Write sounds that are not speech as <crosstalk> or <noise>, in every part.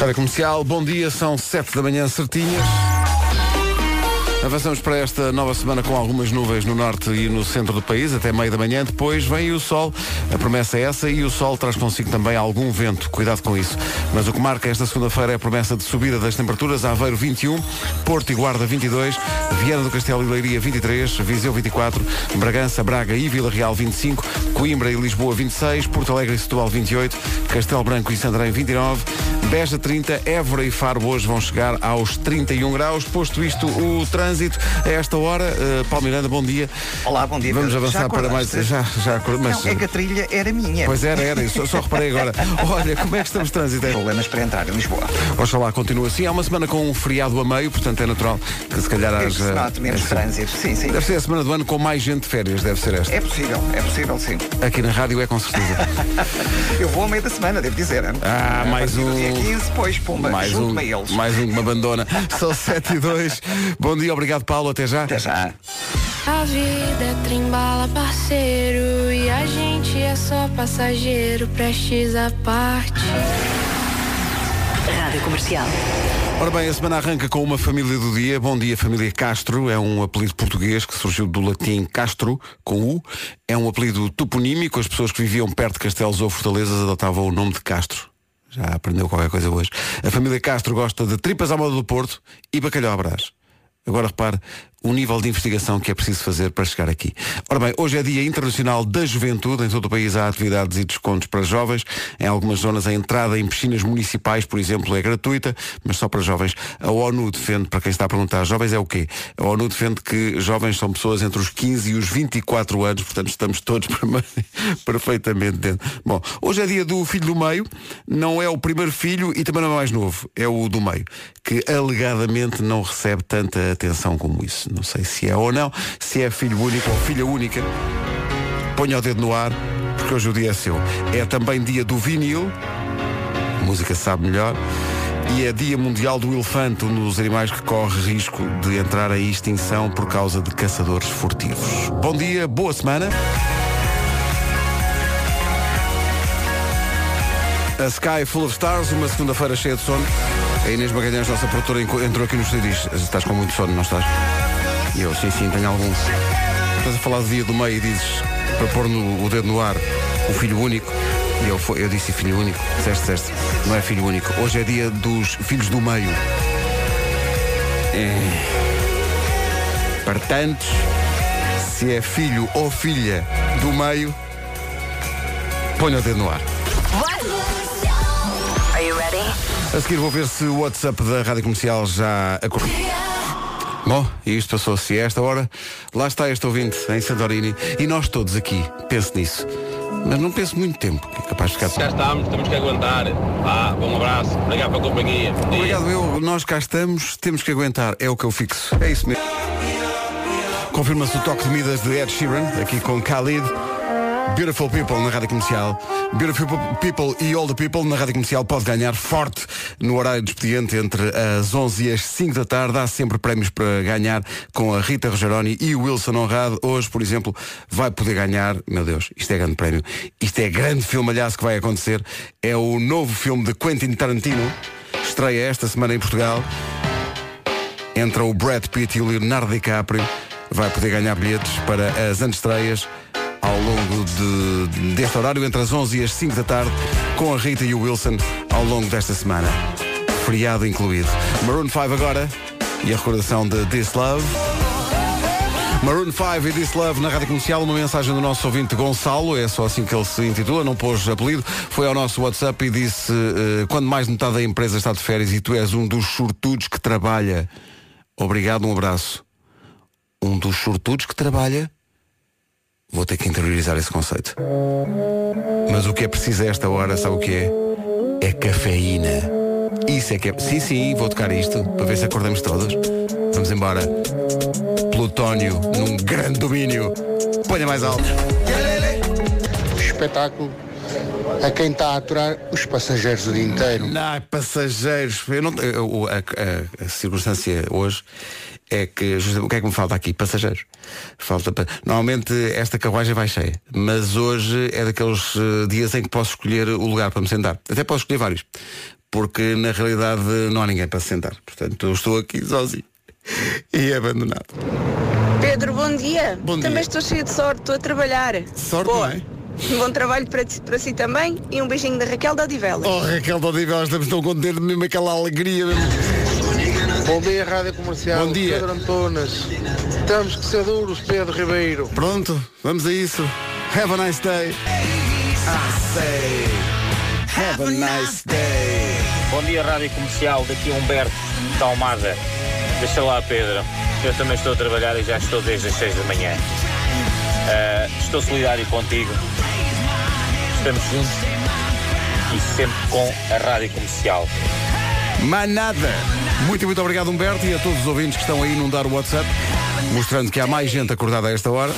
Rádio Comercial, bom dia, são 7 da manhã certinhas. Avançamos para esta nova semana com algumas nuvens no norte e no centro do país, até meio da manhã. Depois vem o sol. A promessa é essa e o sol traz consigo também algum vento. Cuidado com isso. Mas o que marca esta segunda-feira é a promessa de subida das temperaturas. Aveiro 21, Porto e Guarda 22, Viana do Castelo e Leiria 23, Viseu 24, Bragança, Braga e Vila Real 25, Coimbra e Lisboa 26, Porto Alegre e Setúbal 28, Castelo Branco e Santarém 29, Beja 30, Évora e Faro hoje vão chegar aos 31 graus. Posto isto, o trânsito a esta hora. Uh, Paulo Miranda, bom dia. Olá, bom dia. Vamos avançar para mais. Já, já mas. Não, é que a trilha era minha. Pois era, era, isso. Só reparei agora. <laughs> Olha, como é que estamos de trânsito? É? Problemas para entrar em Lisboa. Oxalá continua assim. Há uma semana com um feriado a meio, portanto é natural que se calhar É haja. se note menos é, sim. trânsito. Sim, sim. Deve ser a semana do ano com mais gente de férias, deve ser esta. É possível, é possível, sim. Aqui na rádio é com certeza. <laughs> Eu vou ao meio da semana, devo dizer. hein? Ah, A mais um- Dia 15, depois, pumba, mais um, mais um que me abandona. São 7 e 2. <laughs> Bom dia, obrigado Paulo, até já. Até já. A vida é trembala, parceiro, e a gente é só passageiro, prestes à parte. Rádio Comercial. Ora bem, a semana arranca com uma família do dia. Bom dia, família Castro. É um apelido português que surgiu do latim Castro, com U. É um apelido toponímico. As pessoas que viviam perto de castelos ou fortalezas adotavam o nome de Castro. Já aprendeu qualquer coisa hoje. A família Castro gosta de tripas à moda do Porto e bacalhau à brás. Agora repare o nível de investigação que é preciso fazer para chegar aqui. Ora bem, hoje é Dia Internacional da Juventude. Em todo o país há atividades e descontos para jovens. Em algumas zonas a entrada em piscinas municipais, por exemplo, é gratuita, mas só para jovens. A ONU defende, para quem está a perguntar, jovens é o quê? A ONU defende que jovens são pessoas entre os 15 e os 24 anos, portanto estamos todos <laughs> perfeitamente dentro. Bom, hoje é dia do filho do meio. Não é o primeiro filho e também não é mais novo. É o do meio, que alegadamente não recebe tanta atenção como isso. Não sei se é ou não, se é filho único ou filha única. Ponha o dedo no ar, porque hoje o dia é seu. É também dia do vinil, a música sabe melhor, e é dia mundial do elefante, um dos animais que corre risco de entrar em extinção por causa de caçadores furtivos. Bom dia, boa semana. A Sky Full of Stars, uma segunda-feira cheia de sono. A Inês Magalhães, nossa produtora, entrou aqui no estúdio e diz, estás com muito sono, não estás? E eu, sim, sim, tenho algum. Estás a falar do dia do meio e dizes, para pôr no- o dedo no ar, o filho único. E eu, eu disse filho único. Disseste, disseste. Não é filho único. Hoje é dia dos filhos do meio. É. Portanto, se é filho ou filha do meio, ponha o dedo no ar. A seguir vou ver se o WhatsApp da Rádio Comercial já acordou. Bom, e isto passou-se a esta hora. Lá está este ouvinte em Santorini e nós todos aqui. Pense nisso. Mas não pense muito tempo, é capaz de ficar. Já estamos, temos que aguentar. Ah, bom abraço. Obrigado pela companhia. Obrigado, eu. Nós cá estamos, temos que aguentar. É o que eu fixo. É isso mesmo. Confirma-se o toque de Midas de Ed Sheeran, aqui com Khalid. Beautiful People na Rádio Comercial. Beautiful People e All the People na Rádio Comercial pode ganhar forte no horário de expediente entre as 11 e as 5 da tarde. Há sempre prémios para ganhar com a Rita Rogeroni e o Wilson Honrado. Hoje, por exemplo, vai poder ganhar, meu Deus, isto é grande prémio. Isto é grande filme, aliás, que vai acontecer. É o novo filme de Quentin Tarantino. Estreia esta semana em Portugal. Entra o Brad Pitt e o Leonardo DiCaprio. Vai poder ganhar bilhetes para as antestreias ao longo de, deste horário, entre as 11 e as 5 da tarde, com a Rita e o Wilson ao longo desta semana. Feriado incluído. Maroon 5 agora e a recordação de This Love. Maroon 5 e This Love na Rádio Comercial, uma mensagem do nosso ouvinte Gonçalo, é só assim que ele se intitula, não pôs apelido, foi ao nosso WhatsApp e disse, eh, quando mais de metade da empresa está de férias e tu és um dos sortudos que trabalha, obrigado, um abraço. Um dos sortudos que trabalha, vou ter que interiorizar esse conceito. Mas o que é preciso a esta hora, sabe o que é? É cafeína. Isso é que é. Sim, sim, vou tocar isto para ver se acordamos todos. Vamos embora. Plutónio num grande domínio. Ponha mais alto. espetáculo a quem está a aturar os passageiros o dia inteiro. Não, passageiros. Eu não, eu- a, a- a circunstância hoje é que o que é que me falta aqui? Passageiros. Falta pa- Normalmente esta carruagem vai cheia, mas hoje é daqueles eh, dias em que posso escolher o lugar para me sentar. Até posso escolher vários. porque na realidade não há ninguém para se sentar. Portanto, eu estou aqui sozinho <laughs> e abandonado. Pedro, bom dia. Bom dia. Também estou cheio de sorte, estou a trabalhar. Sorte, Boa. não é? Um <laughs> bom trabalho para, ti- para si também e um beijinho da Raquel da Odivelas. Oh Raquel de Odivelas, estamos tão contentes, mesmo aquela alegria. mesmo. Bom dia, Rádio Comercial. Bom dia. Pedro Antunes. Temos que ser duros, Pedro Ribeiro. Pronto, vamos a isso. Have a nice day. I say, have a nice day. Bom dia, Rádio Comercial. Daqui é Humberto da Almada. Deixa lá, Pedro. Eu também estou a trabalhar e já estou desde as 6 da manhã. Ah, estou solidário contigo. Estamos juntos e sempre com a Rádio Comercial. Mais nada. Muito, muito obrigado, Humberto, e a todos os ouvintes que estão aí num dar o WhatsApp, mostrando que há mais gente acordada a esta hora.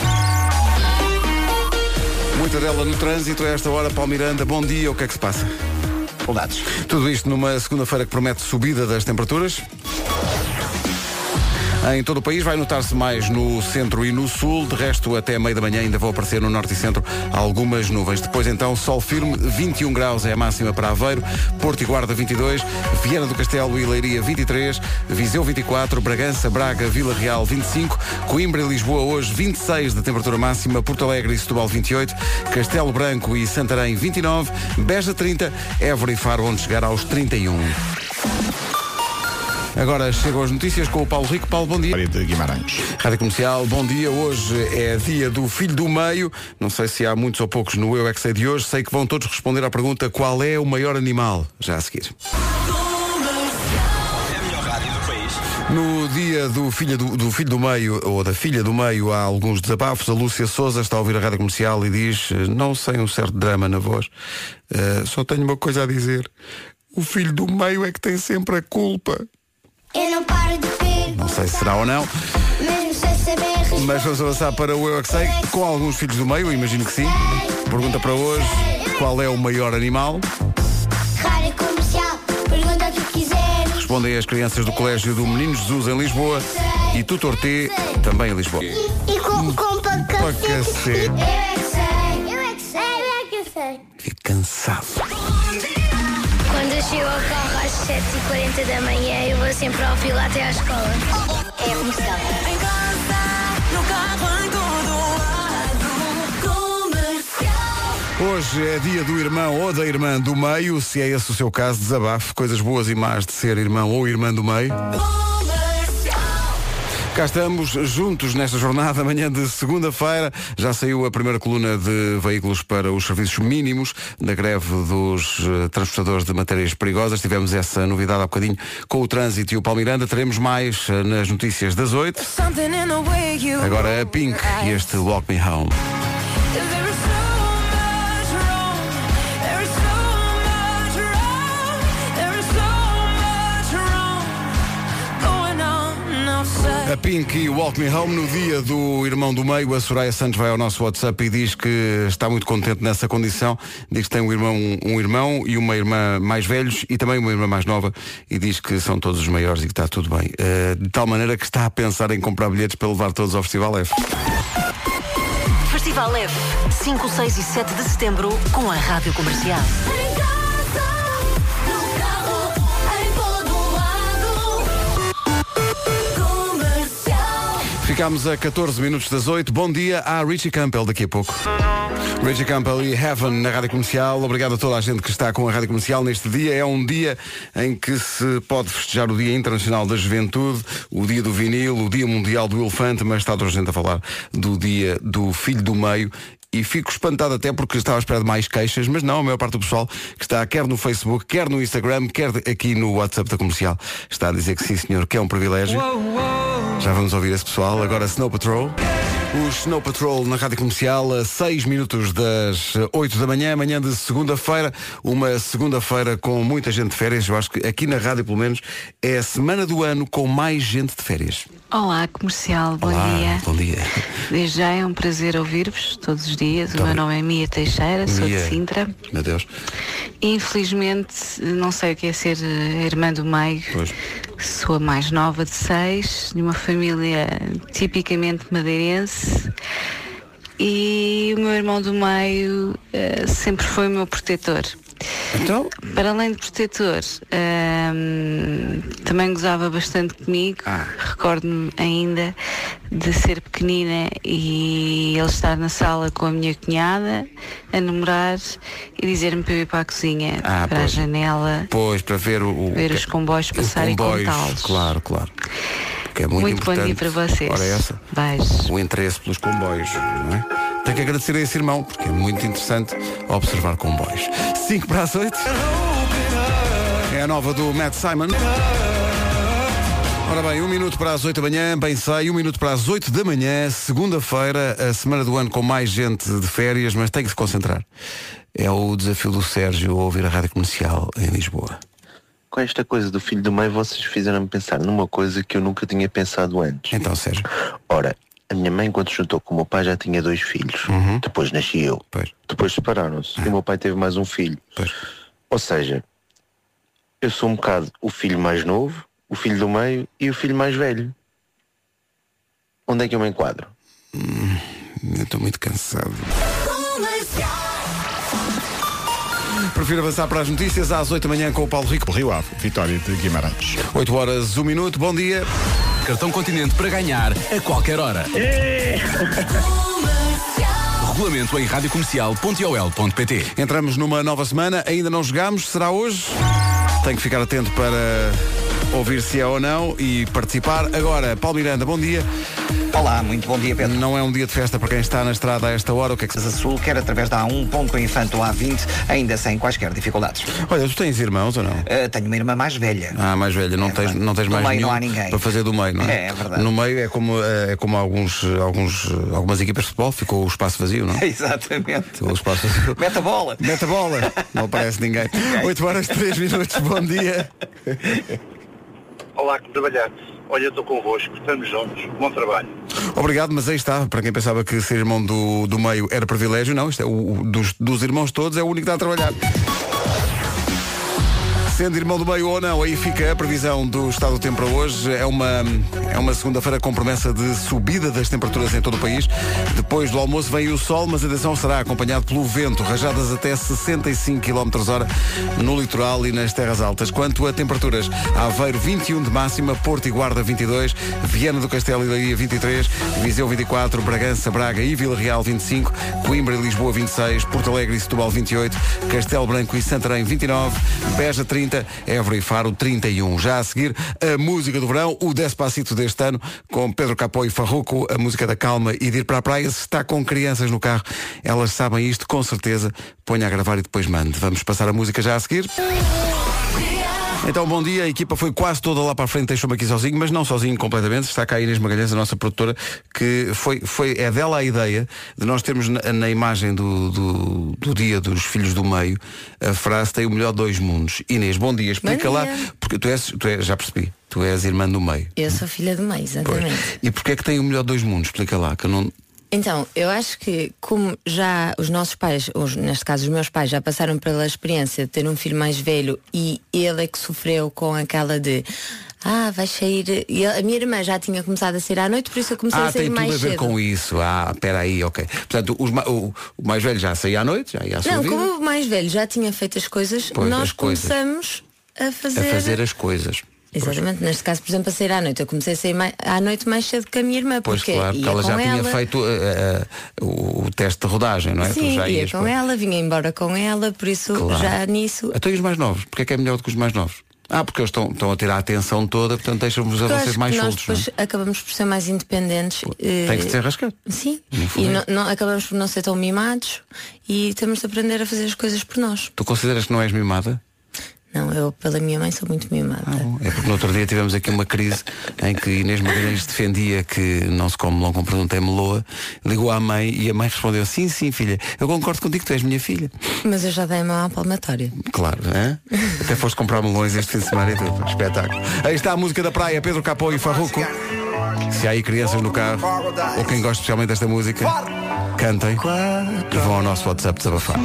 Muita dela no trânsito a esta hora. Paulo Miranda, bom dia. O que é que se passa? Saudades. Tudo isto numa segunda-feira que promete subida das temperaturas. Em todo o país vai notar-se mais no centro e no sul. De resto, até meio da manhã ainda vão aparecer no norte e centro algumas nuvens. Depois, então, sol firme, 21 graus é a máxima para Aveiro, Porto e Guarda 22, Viana do Castelo e Leiria 23, Viseu 24, Bragança, Braga, Vila Real 25, Coimbra e Lisboa hoje 26 de temperatura máxima, Porto Alegre e Setúbal 28, Castelo Branco e Santarém 29, Beja 30, Évora e Faro onde chegar aos 31. Agora chegam as notícias com o Paulo Rico. Paulo, bom dia. de Guimarães. Rádio Comercial, bom dia. Hoje é dia do Filho do Meio. Não sei se há muitos ou poucos no Eu é que sei de hoje. Sei que vão todos responder à pergunta qual é o maior animal. Já a seguir. No dia do filho do, do filho do meio ou da filha do meio há alguns desabafos. A Lúcia Souza está a ouvir a rádio comercial e diz, não sem um certo drama na voz, eh, só tenho uma coisa a dizer. O filho do meio é que tem sempre a culpa. Eu não paro de ver, Não sei se será ou não, mesmo sem saber responder. mas vamos avançar para o Eu é que sei, com alguns filhos do meio, imagino que sim. Pergunta para hoje, qual é o maior animal? Rádio comercial, pergunta o que quiseres. Respondem as crianças do Colégio do Menino Jesus em Lisboa e Tutor T, também em Lisboa. E com, com para Para cacete. Eu é que sei, eu é que sei, eu é que sei. Fico cansado. Quando eu chego ao carro às 7h40 da manhã, eu vou sempre ao fila até à escola. É comercial. Em casa, no carro, em todo comercial. Hoje é dia do irmão ou da irmã do meio. Se é esse o seu caso, desabafe coisas boas e más de ser irmão ou irmã do meio. Cá estamos juntos nesta jornada, <laughs> amanhã de segunda-feira. Já saiu a primeira coluna de veículos para os serviços mínimos da greve dos eh, transportadores de matérias perigosas. Tivemos essa novidade há bocadinho com o trânsito e o Palmiranda. Teremos mais eh, nas notícias das oito. Agora a Pink e este Walk Me Home. A Pink e Walk Me Home no dia do irmão do meio, a Soraya Santos vai ao nosso WhatsApp e diz que está muito contente nessa condição. Diz que tem um irmão, um irmão e uma irmã mais velhos e também uma irmã mais nova e diz que são todos os maiores e que está tudo bem. Eh, de tal maneira que está a pensar em comprar bilhetes para levar todos ao Festival F. Festival F, 5, 6 e 7 de setembro, com a Rádio Comercial. Ficámos a 14 minutos das 8. Bom dia à Richie Campbell daqui a pouco. Richie Campbell e Heaven na Rádio Comercial. Obrigado a toda a gente que está com a Rádio Comercial neste dia. É um dia em que se pode festejar o Dia Internacional da Juventude, o Dia do Vinil, o Dia Mundial do Elefante, mas está toda a gente a falar do Dia do Filho do Meio. E fico espantado até porque estava à espera de mais queixas, mas não, a maior parte do pessoal que está quer no Facebook, quer no Instagram, quer aqui no WhatsApp da Comercial, está a dizer que sim senhor, que é um privilégio. Já vamos ouvir esse pessoal. Agora Snow Patrol. O Snow Patrol na Rádio Comercial a 6 minutos das 8 da manhã, manhã de segunda-feira, uma segunda-feira com muita gente de férias. Eu acho que aqui na rádio, pelo menos, é a semana do ano com mais gente de férias. Olá, comercial, bom Olá, dia. Bom dia. Desde já é um prazer ouvir-vos todos os dias. O meu nome é Mia Teixeira, sou Mia. de Sintra. Meu Deus. Infelizmente, não sei o que é ser eh, irmã do meio. Pois. Sou a mais nova de seis, de uma família tipicamente madeirense. E o meu irmão do meio eh, sempre foi o meu protetor. Então, Para além de protetor, ahm, também gozava bastante comigo. Ah. Recordo-me ainda de ser pequenina e ele estar na sala com a minha cunhada a namorar e dizer-me para eu ir para a cozinha, Ah, para pois. a janela, pois, para ver o. ver os comboios os passarem comboios, e contá-los. Claro, claro. Que é muito, Muito bom dia para vocês. Ora essa. Beijos. O interesse pelos comboios, não é? Tenho que agradecer a esse irmão, porque é muito interessante observar comboios. 5 para as 8. É a nova do Matt Simon. Ora bem, um minuto para as 8 da manhã, bem sei, um minuto para as 8 da manhã, segunda-feira, a semana do ano com mais gente de férias, mas tem que se concentrar. É o desafio do Sérgio a ouvir a rádio comercial em Lisboa. Com esta coisa do filho do meio, vocês fizeram-me pensar numa coisa que eu nunca tinha pensado antes. Então, Sérgio. Ora, a minha mãe, quando se juntou com o meu pai, já tinha dois filhos. Depois nasci eu. Depois separaram-se. E o meu pai teve mais um filho. Ou seja, eu sou um bocado o filho mais novo, o filho do meio e o filho mais velho. Onde é que eu me enquadro? Eu estou muito cansado. Prefiro avançar para as notícias às 8 da manhã com o Paulo Rico. Rio Ave, Vitória de Guimarães. 8 horas, 1 minuto, bom dia. Cartão Continente para ganhar a qualquer hora. <laughs> Regulamento em radiocomercial.ol.pt Entramos numa nova semana, ainda não jogámos, será hoje? Tem que ficar atento para ouvir se é ou não e participar. Agora, Paulo Miranda, bom dia. Olá, muito bom dia, Pedro. Não é um dia de festa para quem está na estrada a esta hora, o que é que se... Sul, quer através da A1, ponto ou A20, ainda sem quaisquer dificuldades. Olha, tu tens irmãos ou não? Uh, tenho uma irmã mais velha. Ah, mais velha, não É tens, verdade. não tens mais meio nenhum não há ninguém. para fazer do meio, não é? É, é verdade. No meio é como, é como alguns, alguns, algumas equipas de futebol, ficou o espaço vazio, não é? <laughs> Exatamente. Ficou o espaço vazio. Mete a bola. Mete a bola. <laughs> Não aparece ninguém. 8 horas 3 minutos, bom dia. <laughs> Olá, como trabalhar. Olha, estou convosco, estamos juntos. Bom trabalho. Obrigado, mas aí está. Para quem pensava que ser irmão do, do meio era privilégio, não. Isto é o- dos, dos irmãos todos é o único que está a trabalhar. Sendo irmão do meio ou não, aí fica a previsão do estado do tempo para hoje. É uma, é uma segunda-feira com promessa de subida das temperaturas em todo o país. Depois do almoço vem o sol, mas atenção será acompanhado pelo vento. Rajadas até 65 km hora no litoral e nas terras altas. Quanto a temperaturas, Aveiro 21 de máxima, Porto e Guarda 22, Viana do Castelo e Leiria 23, Viseu 24, Bragança, Braga e Vila Real 25, Coimbra e Lisboa 26, Porto Alegre e Setúbal 28, Castelo Branco e Santarém 29, Beja 30, Évora e Faro 31. Já a seguir, a música do verão, o Despacito deste ano, com Pedro Capó e Farruco, a música da calma e de ir para a praia. Se está com crianças no carro, elas sabem isto com certeza. Ponha a gravar e depois mande. Vamos passar a música já a seguir. Então, bom dia. A equipa foi quase toda lá para a frente, deixou-me aqui sozinho, mas não sozinho completamente. Está cá a Inês Magalhães, a nossa produtora, que foi, foi é dela a ideia de nós termos na, na imagem do, do, do dia dos filhos do meio a frase tem o melhor dois mundos. Inês, bom dia. Explica Bom lá, dia. porque tu és, tu és, já percebi, tu és irmã do meio. Eu sou filha do meio, exatamente. E porquê é que tem o melhor dois mundos? Explica lá, que eu não. Então, eu acho que como já os nossos pais, os, neste caso os meus pais, já passaram pela experiência de ter um filho mais velho e ele é que sofreu com aquela de ah, vai sair. E a minha irmã já tinha começado a sair à noite, por isso eu comecei Ah, a sair tem tudo mais a ver cedo. com isso. Ah, espera aí, ok. Portanto, os o, o mais velho já saía à noite, já ia à sua Não, vida. como o mais velho já tinha feito as coisas, Pois, nós as coisas. começamos a fazer. A fazer as coisas. Exatamente, neste caso, por exemplo, a sair à noite. Eu comecei a sair mai- à noite mais cedo que a minha irmã, Pois porque claro, porque ela já tinha ela. feito eh, eh, o, teste de rodagem, não é? Sim, tu já ia ias com ela, vinha embora com ela, por isso Claro. já nisso. Até e os mais novos, porque é que é melhor do que os mais novos? Ah, porque eles estão, estão a ter a atenção toda, portanto deixam-vos a vocês mais nós soltos. não é? depois acabamos por ser mais independentes. eh, Tem que ser rascado. Sim. E é não, não- acabamos por não ser tão mimados e temos de aprender a fazer as coisas por nós. Tu consideras que não és mimada? Não, eu pela minha mãe sou muito mimada. É porque no outro dia tivemos aqui uma crise em que Inês Magalhães defendia que não se come melão com produto é meloa, ligou à mãe e a mãe respondeu, sim, sim, filha, eu concordo contigo, tu és minha filha. Mas eu já dei a mão à palmatória. Claro, é? Até foste comprar melões este fim de semana e tudo. Espetáculo. Aí está a música da praia, Pedro Capó e Farruco. Se há aí crianças no carro, ou quem gosta especialmente desta música, cantem e vão ao nosso WhatsApp desabafar.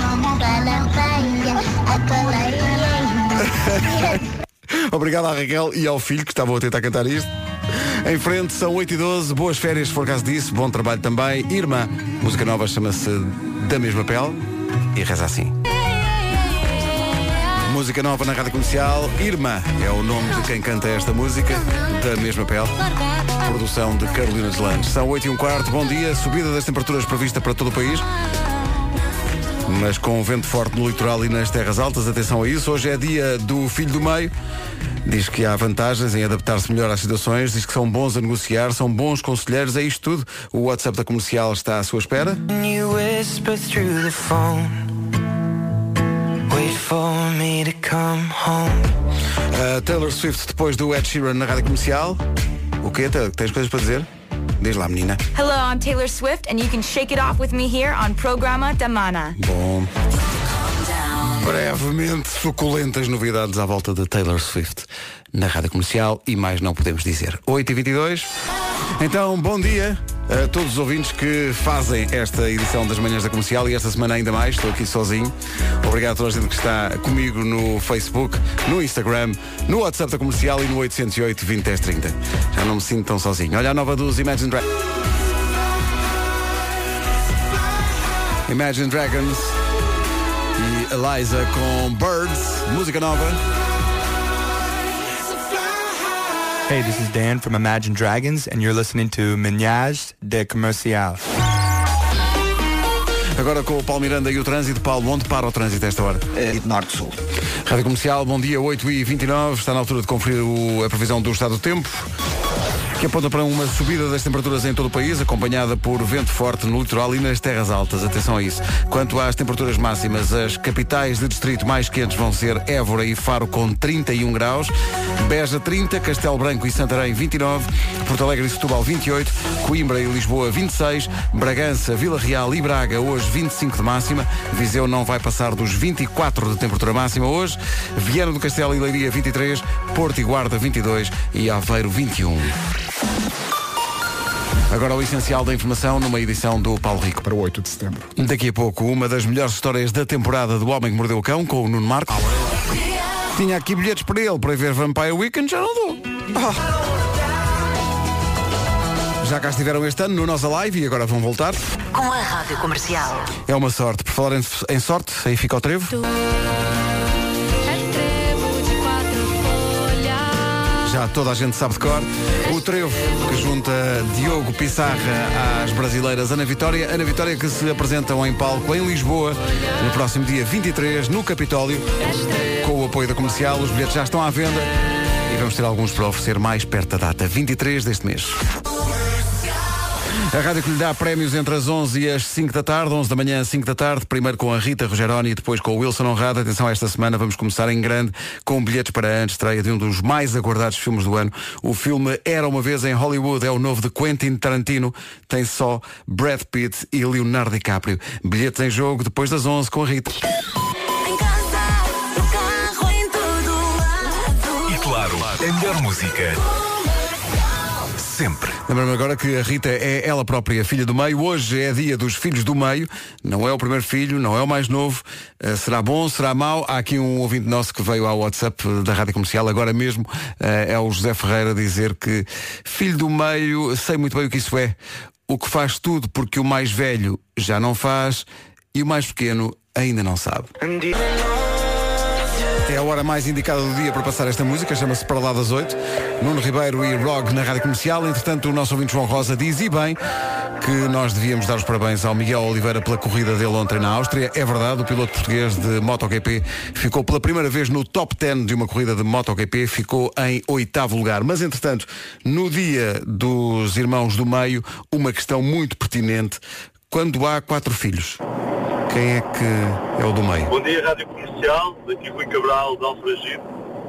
<laughs> Obrigado à Raquel e ao filho que estavam a tentar cantar isto. Em frente, são 8 e 12 boas férias se for caso disso, bom trabalho também. Irmã, música nova chama-se Da Mesma Pele e reza assim. Música nova na rádio comercial. Irma é o nome de quem canta esta música, da mesma pele. Produção de Carolina Deslandes. São 8 e um quarto. Bom dia. Subida das temperaturas prevista para todo o país. Mas com vento forte no litoral e nas terras altas, atenção a isso. Hoje é dia do filho do meio. Diz que há vantagens em adaptar-se melhor às situações, diz que são bons a negociar, são bons conselheiros, é isto tudo. O WhatsApp da comercial está à sua espera. A Taylor Swift depois do Ed Sheeran na rádio comercial. O quê? Taylor? Tens coisas para dizer? Diz lá, menina. Hello, I'm Taylor Swift, and you can shake it off with me here on Programa da Mana. Bom. Brevemente, suculentas novidades à volta de Taylor Swift na rádio comercial e mais não podemos dizer. 8h22. Então, bom dia a todos os ouvintes que fazem esta edição das manhãs da comercial e esta semana ainda mais. Estou aqui sozinho. Obrigado a toda a gente que está comigo no Facebook, no Instagram, no WhatsApp da comercial e no 808 20 10 30. Já não me sinto tão sozinho. Olha a nova dos Imagine Dragons. Imagine Dragons e Eliza com Birds, música nova. Hey, this is Dan from Imagine Dragons, and you're listening to Menage de Comercial. Agora com o Paulo Miranda e o trânsito. Paulo, onde para o trânsito a esta hora? Uh, Norte-Sul. Rádio Comercial, bom dia, 8h29. Está na altura de conferir o, a previsão do estado do tempo que aponta para uma subida das temperaturas em todo o país, acompanhada por vento forte no litoral e nas terras altas. Atenção a isso. Quanto às temperaturas máximas, as capitais de distrito mais quentes vão ser Évora e Faro com 31 graus, Beja 30, Castelo Branco e Santarém 29, Porto Alegre e Setúbal 28, Coimbra e Lisboa 26, Bragança, Vila Real e Braga hoje 25 de máxima, Viseu não vai passar dos 24 de temperatura máxima hoje, Viana do Castelo e Leiria 23, Porto e Guarda 22 e Aveiro 21. Agora o essencial da informação numa edição do Paulo Rico. Para o 8 de setembro. Daqui a pouco, uma das melhores histórias da temporada do Homem que Mordeu o Cão, com o Nuno Marcos. Tinha aqui bilhetes para ele para ver Vampire Weekend, já não dou. Ah. Já cá estiveram este ano no nossa live e agora vão voltar. Com a Rádio Comercial. É uma sorte. Por falar em, em sorte, aí fica o trevo. Já toda a gente sabe de cor. O trevo que junta Diogo Pissarra às brasileiras Ana Vitória. Ana Vitória que se apresentam em palco em Lisboa no próximo dia 23 no Capitólio com o apoio da comercial. Os bilhetes já estão à venda e vamos ter alguns para oferecer mais perto da data, 23 deste mês. A rádio que lhe dá prémios entre as 11 e as 5 da tarde, 11 da manhã, 5 da tarde, primeiro com a Rita Rogeroni e depois com o Wilson Honrado. Atenção, esta semana vamos começar em grande com bilhetes para a estreia de um dos mais aguardados filmes do ano. O filme Era Uma Vez em Hollywood, é o novo de Quentin Tarantino, tem só Brad Pitt e Leonardo DiCaprio. Bilhetes em jogo depois das 11 com a Rita. E claro, a melhor música. Sempre. Lembra-me agora que a Rita é ela própria filha do meio. Hoje é dia dos filhos do meio. Não é o primeiro filho, não é o mais novo. Uh, será bom, será mau? Há aqui um ouvinte nosso que veio ao WhatsApp da Rádio Comercial agora mesmo. Uh, é o José Ferreira dizer que filho do meio, sei muito bem o que isso é. O que faz tudo porque o mais velho já não faz e o mais pequeno ainda não sabe. É a hora mais indicada do dia para passar esta música, chama-se Para lá das 8. Nuno Ribeiro e Rog na Rádio Comercial. Entretanto, o nosso ouvinte João Rosa diz, e bem, que nós devíamos dar os parabéns ao Miguel Oliveira pela corrida dele ontem na Áustria. É verdade, o piloto português de MotoGP ficou pela primeira vez no top 10 de uma corrida de MotoGP, ficou em oitavo lugar. Mas, entretanto, no dia dos irmãos do meio, uma questão muito pertinente. Quando há quatro filhos, quem é que é o do meio? Bom dia, Rádio Comercial. Daqui Rui Cabral, de Alfragide.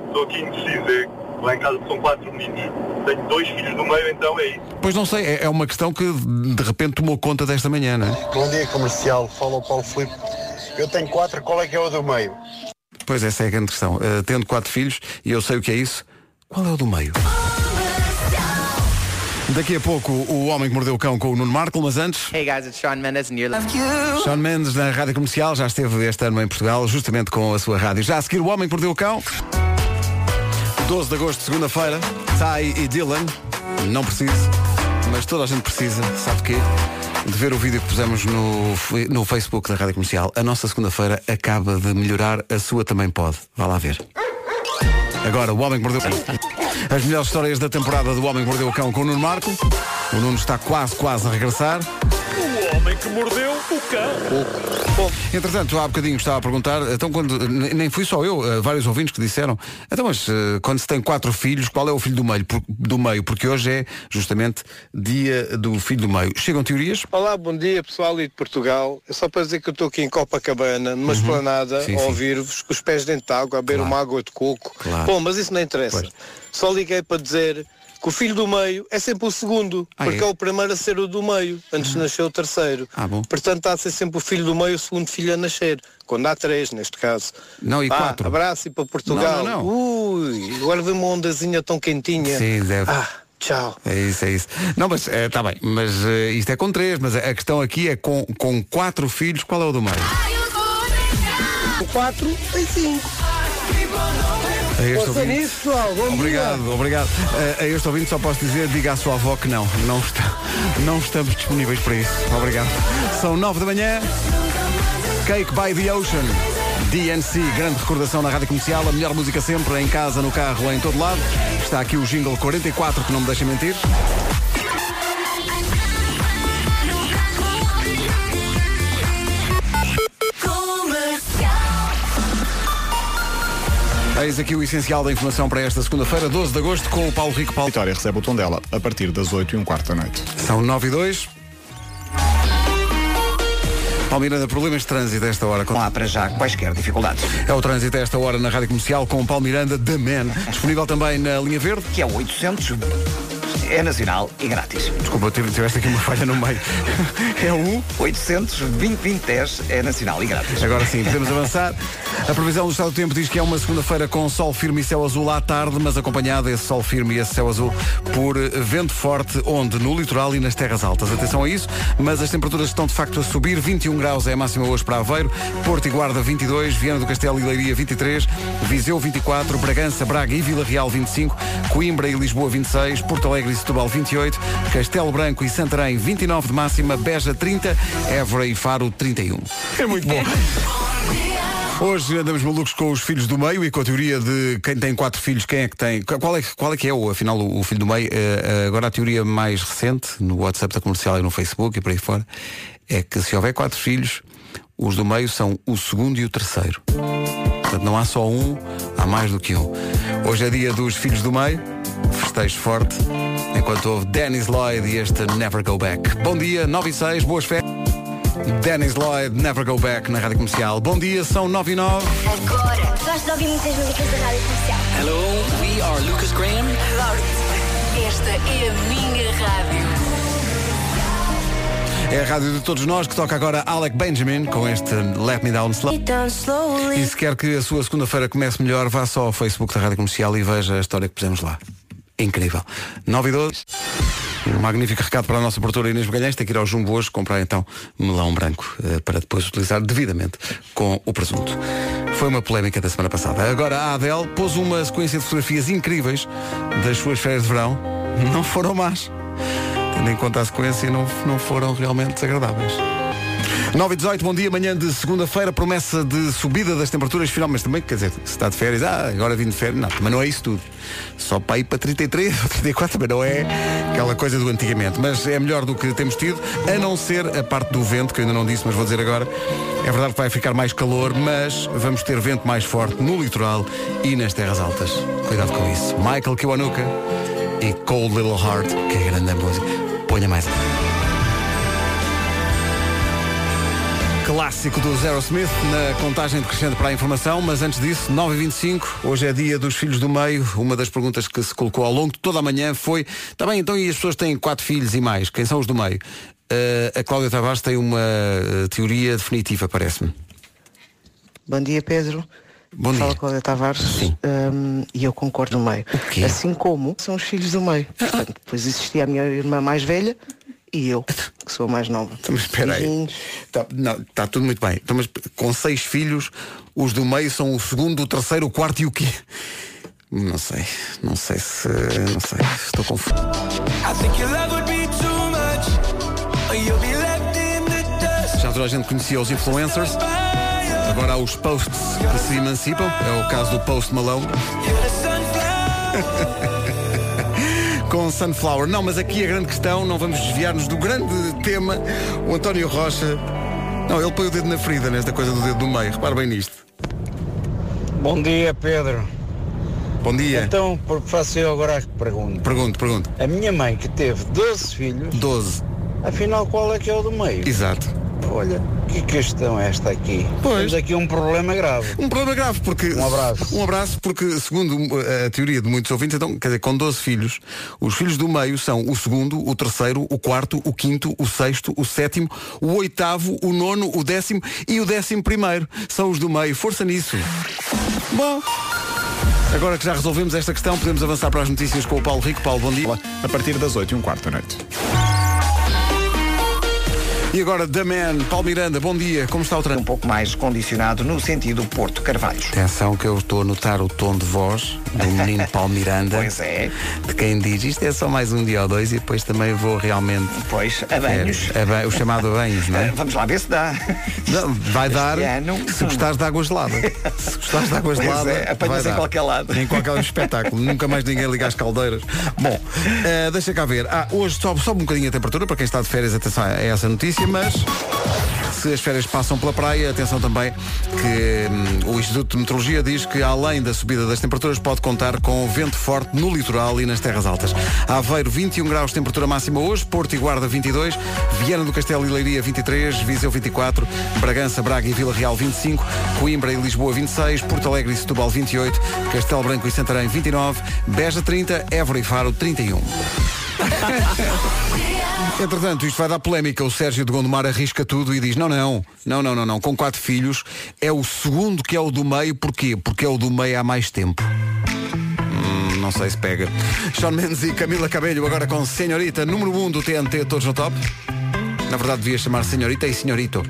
Estou aqui indeciso. Lá em casa são quatro meninos. Tenho dois filhos do meio, então é isso. Pois não sei, é- é uma questão que de repente tomou conta desta manhã, não é? Bom dia comercial, fala o Paulo Filipe. Eu tenho quatro, qual é que é o do meio? Pois essa é a grande questão. Uh, tendo quatro filhos, e eu sei o que é isso, qual é o do meio? Daqui a pouco o Homem que Mordeu o Cão com o Nuno Marco, mas antes, Hey guys, it's Sean Mendes and you're listening. Sean Mendes na Rádio Comercial, já esteve este ano em Portugal, justamente com a sua rádio. Já a seguir o Homem que Mordeu o Cão, 12 de agosto, segunda-feira, Ty e Dylan, não preciso, mas toda a gente precisa, sabe de quê? de ver o vídeo que pusemos no, no Facebook da Rádio Comercial. A nossa segunda-feira acaba de melhorar, a sua também pode. Vá lá ver. Agora, o Homem que Mordeu As melhores histórias da temporada do Homem que Mordeu o Cão com o Nuno Marco. O Nuno está quase, quase a regressar. Homem que mordeu o cão. Bom, entretanto, há bocadinho estava a perguntar, então quando, nem fui só eu, eh, vários ouvintes que disseram, então mas eh, quando se tem quatro filhos, qual é o filho do meio? Do meio? Porque hoje é justamente dia do filho do meio. Chegam teorias? Olá, bom dia pessoal ali de Portugal. É só para dizer que eu estou aqui em Copacabana, numa esplanada, Uhum. Sim, a ouvir-vos com os pés dentro de água, a beber uma água de coco. Claro. Bom, mas isso não interessa. Só liguei para dizer que o filho do meio é sempre o segundo, Ah, porque é? é? o primeiro a ser o do meio, antes de nascer o terceiro. Ah, bom. Portanto, está a ser sempre o filho do meio, o segundo filho a nascer. Quando há três, neste caso. Não, e Vá, quatro? Abraço e para Portugal. Não, não, Ui, agora vem uma ondazinha tão quentinha. Sim, deve. Ah, tchau. É isso, é isso. Não, mas está bem, mas eh, isto é com três, mas a questão aqui é com, com quatro filhos, qual é o do meio? O quatro tem cinco. A este Força ouvinte. nisso, pessoal. Bom Obrigado, dia. obrigado. A este ouvinte só posso dizer, diga à sua avó que não, não, está, não estamos disponíveis para isso. Obrigado. São nove da manhã. Cake by the Ocean. DNC, grande recordação na rádio comercial, a melhor música sempre, em casa, no carro, em todo lado. Está aqui o jingle 44, que não me deixa mentir. Eis aqui o essencial da informação para esta segunda-feira, 12 de agosto, com o Paulo Rico Paulo. Vitória recebe o tom dela a partir das 8 e um quarto da noite. São 9 e 2. Paulo Miranda, problemas de trânsito a esta hora. Não há para já quaisquer dificuldades. É o trânsito a esta hora na Rádio Comercial com o Paulo Miranda, The Man. Disponível também na linha verde. Que é o 800, é nacional e grátis. Desculpa, tive- tiveste aqui uma falha no meio. <laughs> É o 800 2010 é nacional e grátis. Agora sim, podemos avançar. A previsão do estado do tempo diz que é uma segunda-feira com sol firme e céu azul à tarde, mas acompanhado esse sol firme e esse céu azul por eh, vento forte, onde? No litoral e nas terras altas. Atenção a isso, mas as temperaturas estão de facto a subir. 21 graus é a máxima hoje para Aveiro, Porto e Guarda 22, Viana do Castelo e Leiria 23, Viseu 24, Bragança, Braga e Vila Real 25, Coimbra e Lisboa 26, Porto Alegre e Setúbal 28, Castelo Branco e Santarém 29 de máxima, Beja 30, Évora e Faro 31. É muito bom. <laughs> Hoje andamos malucos com os filhos do meio e com a teoria de quem tem quatro filhos, quem é que tem. Qual é, qual é que é, o, afinal, o, filho do meio? Eh, agora a teoria mais recente, no WhatsApp da comercial e no Facebook e por aí fora, é que se houver quatro filhos, os do meio são o segundo e o terceiro. Portanto, não há só um, há mais do que um. Hoje é dia dos filhos do meio, festejo forte, enquanto houve Dennis Lloyd e este Never Go Back. Bom dia, 9 e 6, boas férias. Dennis Lloyd, Never Go Back na Rádio Comercial. Bom dia, são 9 e 9. Agora. Gosto de ouvir muitas músicas da rádio comercial. Hello, we are Lucas Graham. Esta é a minha rádio. É a rádio de todos nós que toca agora Alec Benjamin com este Let Me Down Slow. E se quer que a sua segunda-feira comece melhor, vá só ao Facebook da Rádio Comercial e veja a história que pusemos lá. Incrível. 9 e 12. Um magnífico recado para a nossa produtora Inês Magalhães. Tem que ir ao Jumbo hoje comprar então melão branco eh, para depois utilizar devidamente com o presunto. Foi uma polémica da semana passada. Agora a Adele pôs uma sequência de fotografias incríveis das suas férias de verão. Não foram más. Tendo em conta a sequência, não, não foram realmente desagradáveis. 9 e 18, bom dia, manhã de segunda-feira, promessa de subida das temperaturas final, mas também, quer dizer, se está de férias, ah, agora vim de férias, não, mas não é isso tudo. Só para ir para 33 <laughs> ou 34, mas não é aquela coisa do antigamente. Mas é melhor do que temos tido, a não ser a parte do vento, que eu ainda não disse, mas vou dizer agora. É verdade que vai ficar mais calor, mas vamos ter vento mais forte no litoral e nas terras altas. Cuidado com isso. Michael Kiwanuka e Cold Little Heart, que é grande a música. Ponha mais. Clássico do Zero Smith na contagem decrescente para a informação, mas antes disso, 9h25, hoje é dia dos filhos do meio. Uma das perguntas que se colocou ao longo de toda a manhã foi: tá bem, então e as pessoas têm quatro filhos e mais? Quem são os do meio? Eh, a Cláudia Tavares tem uma eh, teoria definitiva, parece-me. Bom dia, Pedro. Bom Fala dia. Cláudia Tavares Hum, e eu concordo no meio. Assim como são os filhos do meio. Portanto, depois existia a minha irmã mais velha e eu, que sou a mais nova. Então, Mas espera aí. Está tá tudo muito bem. Então, mas com seis filhos, os do meio são o segundo, o terceiro, o quarto e o quê? Não sei. Não sei se. Não sei. Estou confuso. I think your love would be too much. Já toda a gente conhecia os influencers. Agora há os posts que se emancipam. É o caso do Post Malone. <laughs> Com Sunflower. Não, mas aqui a grande questão, não vamos desviar-nos do grande tema. O António Rocha. Não, ele põe o dedo na ferida nesta coisa do dedo do meio. Repara bem nisto. Bom dia, Pedro. Bom dia. Então, faço eu agora a pergunta. Pergunto, pergunto. A minha mãe, que teve 12 filhos, 12. afinal, qual é que é o do meio? Exato. Olha, que questão é esta aqui? Temos aqui um problema grave. Um problema grave, porque. Um abraço. Um abraço, porque, segundo uh, a teoria de muitos ouvintes, então, quer dizer, com 12 filhos, os filhos do meio são o segundo, o terceiro, o quarto, o quinto, o sexto, o sétimo, o oitavo, o nono, o décimo e o décimo primeiro. São os do meio. Força nisso. Bom. Agora que já resolvemos esta questão, podemos avançar para as notícias com o Paulo Rico. Paulo, bom dia. A partir das 8 e um quarto da noite. E agora, The Man, Paulo Miranda, bom dia. Como está o trânsito? Um pouco mais condicionado no sentido Porto Carvalho. Atenção que eu estou a notar o tom de voz do menino Paulo Miranda. Pois é. De quem diz isto é só mais um dia ou dois e depois também vou realmente. Pois, a banhos. É, a o chamado a banhos, não é? <laughs> Vamos lá ver se dá. Não, vai dar ano- se gostares de água gelada. Se gostares de água Pois gelada. é, apanhas em dar. qualquer lado. Em qualquer espetáculo. Nunca mais ninguém liga às caldeiras. Bom, eh, deixa cá ver. Ah, hoje sobe, sobe um bocadinho a temperatura, para quem está de férias, atenção a essa notícia, mas. Se as férias passam pela praia, atenção também que hum, o Instituto de Meteorologia diz que além da subida das temperaturas pode contar com vento forte no litoral e nas terras altas. Aveiro 21 graus de temperatura máxima hoje, Porto e Guarda 22, Viana do Castelo e Leiria 23, Viseu 24, Bragança, Braga e Vila Real 25, Coimbra e Lisboa 26, Porto Alegre e Setúbal 28, Castelo Branco e Santarém 29, Beja 30, Évora e Faro 31. <laughs> Entretanto, isto vai dar polémica. O Sérgio de Gondomar arrisca tudo e diz: não, não, não, não, não, não. Com quatro filhos, é o segundo que é o do meio. Porquê? Porque é o do meio há mais tempo. Hum, não sei se pega. Sean Mendes e Camila Cabelho agora com Senhorita, número 1 um do TNT, todos no top. Na verdade, devia chamar Senhorita e Senhorito.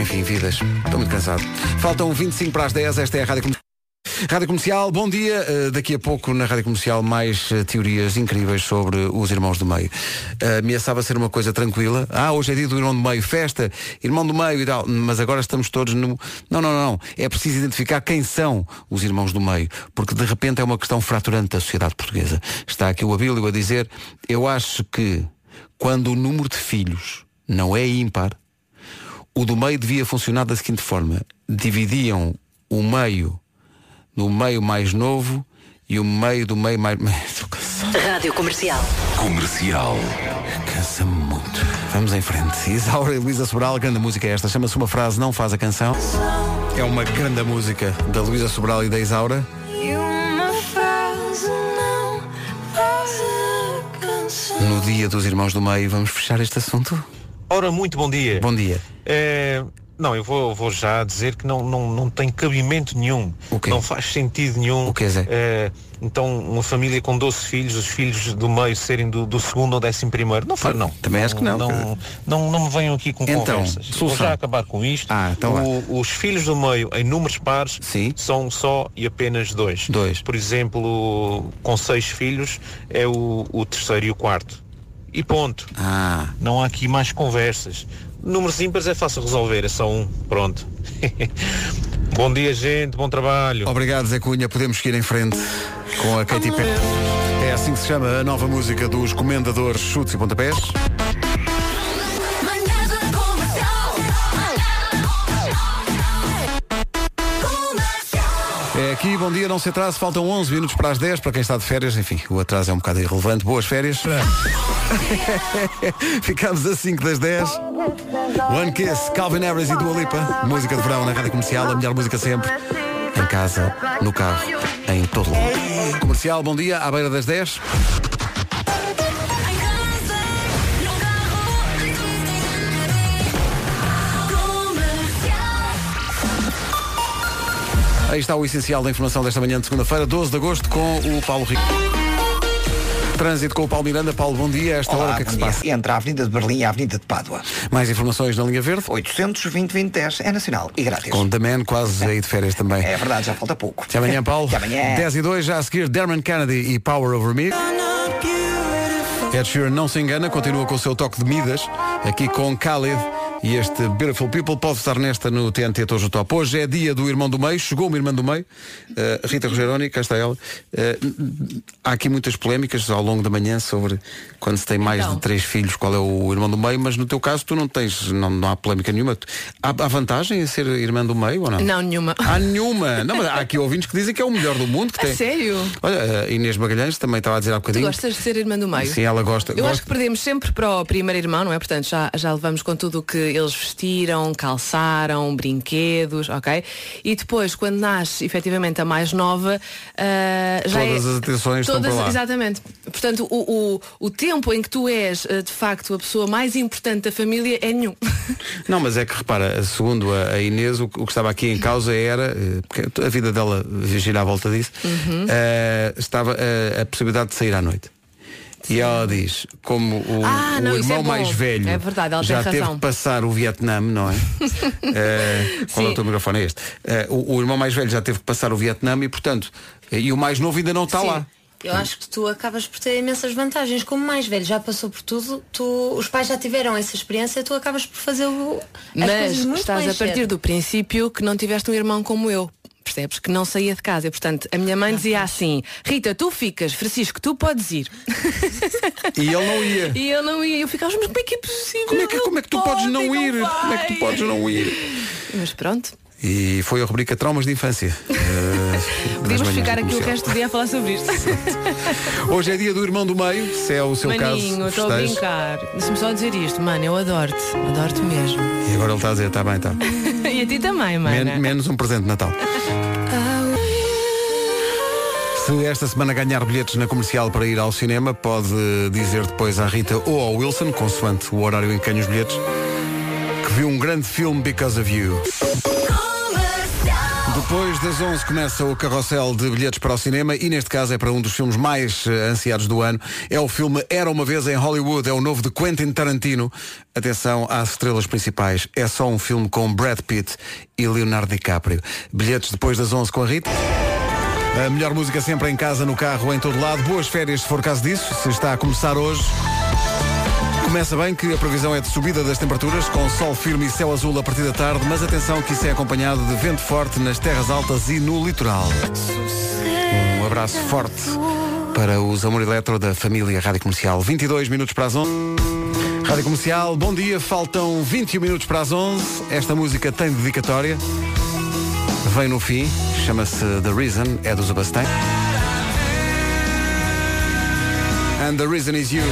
Enfim, vidas. Estou muito cansado. Faltam 25 para as 10. Esta é a Rádio. Rádio Comercial, bom dia. Uh, daqui a pouco na Rádio Comercial mais uh, teorias incríveis sobre os irmãos do meio. Uh, ameaçava ser uma coisa tranquila. Ah, hoje é dia do irmão do meio, festa, irmão do meio e tal. Mas agora estamos todos no. Não, não, não. É preciso identificar quem são os irmãos do meio. Porque de repente é uma questão fraturante da sociedade portuguesa. Está aqui o Abílio a dizer, eu acho que quando o número de filhos não é ímpar, o do meio devia funcionar da seguinte forma. Dividiam o meio no meio mais novo e o meio do meio mais. <laughs> Estou cansado. Rádio Comercial. Comercial. Cansa-me muito. Vamos em frente. Isaura e Luísa Sobral, grande música é esta. Chama-se uma frase, não faz a canção. É uma grande música da Luísa Sobral e da Isaura. No dia dos irmãos do meio, vamos fechar este assunto? Ora, muito bom dia. Bom dia. É, não, eu vou, vou já dizer que não, não, não tem cabimento nenhum. Não faz sentido nenhum. É, É, então, uma família com 12 filhos, os filhos do meio serem do, do segundo ou décimo primeiro. Não faz, não. Também acho que não. Não, não, não me venham aqui com Então, conversas. Vou solução. já acabar com isto. Ah, então. O- os filhos do meio, em números pares, são só e apenas dois. Dois. Por exemplo, com seis filhos, é o, o terceiro e o quarto. E ponto. Ah. Não há aqui mais conversas. Números ímpares é fácil resolver, é só um. Pronto. <laughs> bom dia, gente, bom trabalho. Obrigado, Zé Cunha. Podemos seguir em frente com a Katy Perry. É assim que se chama a nova música dos Comendadores Chutes e Pontapés. É aqui, bom dia, não se atrase, faltam 11 minutos para as 10, para quem está de férias, enfim, o atraso é um bocado irrelevante, boas férias. <laughs> Ficamos a 5 das 10. One Kiss, Calvin Harris e Dua Lipa, música de verão na rádio comercial, a melhor música sempre, em casa, no carro, em todo lado. Comercial, bom dia, à beira das 10. Aí está o essencial da informação desta manhã de segunda-feira, 12 de agosto, com o Paulo Rico. Trânsito com o Paulo Miranda. Paulo, bom dia. A esta Olá, hora, o que é que se dia. passa? Entre a Avenida de Berlim e a Avenida de Pádua. Mais informações na linha verde? 820 2010 é nacional e grátis. Com The Man quase aí de férias também. É verdade, já falta pouco. Até amanhã, Paulo. Até amanhã. 10 e 2, já a seguir, Derman Kennedy e Power Over Me. Ed Sheeran não se engana, continua com o seu toque de Midas, aqui com Khalid e este Beautiful People. Pode estar nesta no TNT Todos no Top. Hoje é dia do irmão do meio, chegou uma irmã do meio, uh, Rita Rogeroni, cá está ela. Uh, há aqui muitas polémicas ao longo da manhã sobre quando se tem mais Então. de três filhos, qual é o irmão do meio, mas no teu caso tu não tens, não, não há polémica nenhuma. Há, há vantagem em ser irmã do meio ou não? Não, nenhuma. Há nenhuma. Não, mas há aqui ouvintes que dizem que é o melhor do mundo. Que A tem... sério? Olha, a Inês Magalhães também estava a dizer há Tu bocadinho. gostas de ser irmã do meio? Sim, ela gosta. Eu gosta. acho que perdemos sempre para o primeiro irmão, não é? Portanto, já, já levamos com tudo o que eles vestiram, calçaram, brinquedos, ok? E depois, quando nasce efetivamente a mais nova, ah, já Todas é, as atenções estão todas, lá. Exatamente. Portanto, o, o, o tempo em que tu és, ah, de facto, a pessoa mais importante da família é nenhum. <laughs> Não, mas é que repara, segundo a, Inês, o, o que estava aqui em causa era, eh, porque a vida dela gira à volta disso, Uhum. eh, estava eh, a possibilidade de sair à noite. E ela diz, como o, Ah, o não, irmão é mais velho É verdade, ela já tem teve razão. que passar o Vietnã, não é? <laughs> Eh, qual é o teu microfone? É este. Eh, o, o irmão mais velho já teve que passar o Vietnã e, portanto, eh, e o mais novo ainda não está Sim. lá. Eu acho que tu acabas por ter imensas vantagens. Como mais velho já passou por tudo, tu, os pais já tiveram essa experiência, tu acabas por fazer o, as Mas coisas muito estás mais a partir cedo. do princípio que não tiveste um irmão como eu. Percebes? Que não saía de casa. E, portanto, a minha mãe dizia assim, Rita, tu ficas, Francisco, tu podes ir. E ele não ia. <laughs> E eu não ia, eu ficava, mas como é que é possível? Como é que, como é que tu podes não ir? Como é que tu podes não ir? Mas pronto, E foi a rubrica Traumas de Infância. <laughs> das podíamos ficar aqui o resto do dia a falar sobre isto. Hoje é dia do irmão do meio, se é o seu Maninho, caso. estou a brincar. Deixa-me só dizer isto, mano, eu adoro-te. Adoro-te mesmo. E agora ele está a dizer, está bem, está. <laughs> e a ti também, mano. Men- menos um presente de Natal. Se esta semana ganhar bilhetes na comercial para ir ao cinema, pode dizer depois à Rita ou ao Wilson, consoante o horário em que ganha os bilhetes, que viu um grande filme Because of You. Depois das 11 começa o carrossel de bilhetes para o cinema e neste caso é para um dos filmes mais eh, ansiados do ano. É o filme Era Uma Vez em Hollywood, é o novo de Quentin Tarantino. Atenção às estrelas principais. É só um filme com Brad Pitt e Leonardo DiCaprio. Bilhetes depois das 11 com a Rita. A melhor música sempre em casa, no carro, em todo lado. Boas férias, se for caso disso. Se está a começar hoje. Começa bem que a previsão é de subida das temperaturas, com sol firme e céu azul a partir da tarde, mas atenção que isso é acompanhado de vento forte nas terras altas e no litoral. Um abraço forte para os Amor Eletro da família Rádio Comercial. 22 minutos para as 11. Rádio Comercial, bom dia. Faltam 21 minutos para as 11. Esta música tem dedicatória. Vem no fim, chama-se The Reason, é do Zabastém. And the reason is you.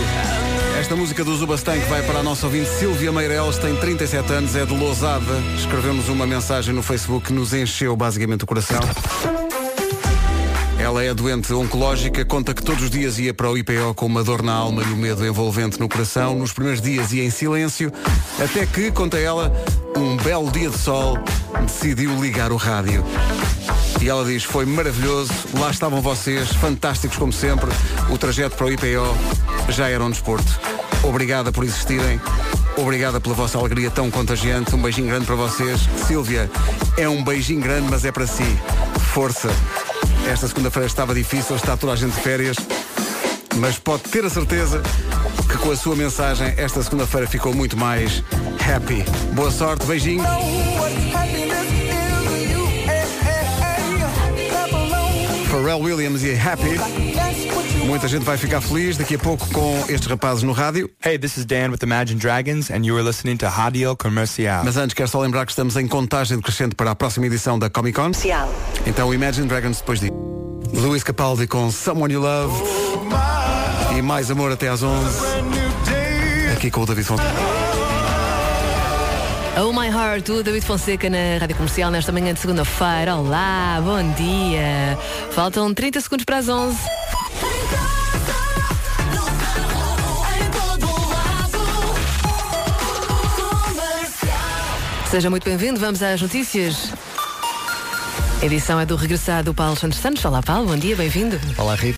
Esta música do Zubastan que vai para a nossa ouvinte Silvia Meireles, tem 37 anos, é de Lousada. Escrevemos uma mensagem no Facebook que nos encheu basicamente o coração. Ela é doente oncológica, conta que todos os dias ia para o IPO com uma dor na alma e o medo envolvente no coração. Nos primeiros dias ia em silêncio, até que, conta ela, um belo dia de sol, decidiu ligar o rádio. E ela diz, foi maravilhoso, lá estavam vocês, fantásticos como sempre. O trajeto para o IPO já era um desporto. Obrigada por existirem. Obrigada pela vossa alegria tão contagiante. Um beijinho grande para vocês. Silvia, é um beijinho grande, mas é para si. Força. Esta segunda-feira estava difícil, está toda a gente de férias. Mas pode ter a certeza que com a sua mensagem esta segunda-feira ficou muito mais happy. Boa sorte, beijinho. Pharrell Williams e Happy. Muita gente vai ficar feliz daqui a pouco com estes rapazes no rádio. Hey, this is Dan with Imagine Dragons and you are listening to Radio Comercial. Mas antes quero só lembrar que estamos em contagem decrescente para a próxima edição da Comic Con. Então Imagine Dragons depois de Luís Capaldi com Someone You Love e mais amor até às 11 aqui com o David Fonseca. Oh My Heart, o David Fonseca na Rádio Comercial nesta manhã de segunda-feira. Olá, bom dia. Faltam 30 segundos para as 11. Seja muito bem-vindo, vamos às notícias. Edição é do regressado Paulo Santos Santos. Olá, Paulo, bom dia, bem-vindo. Olá, Rita.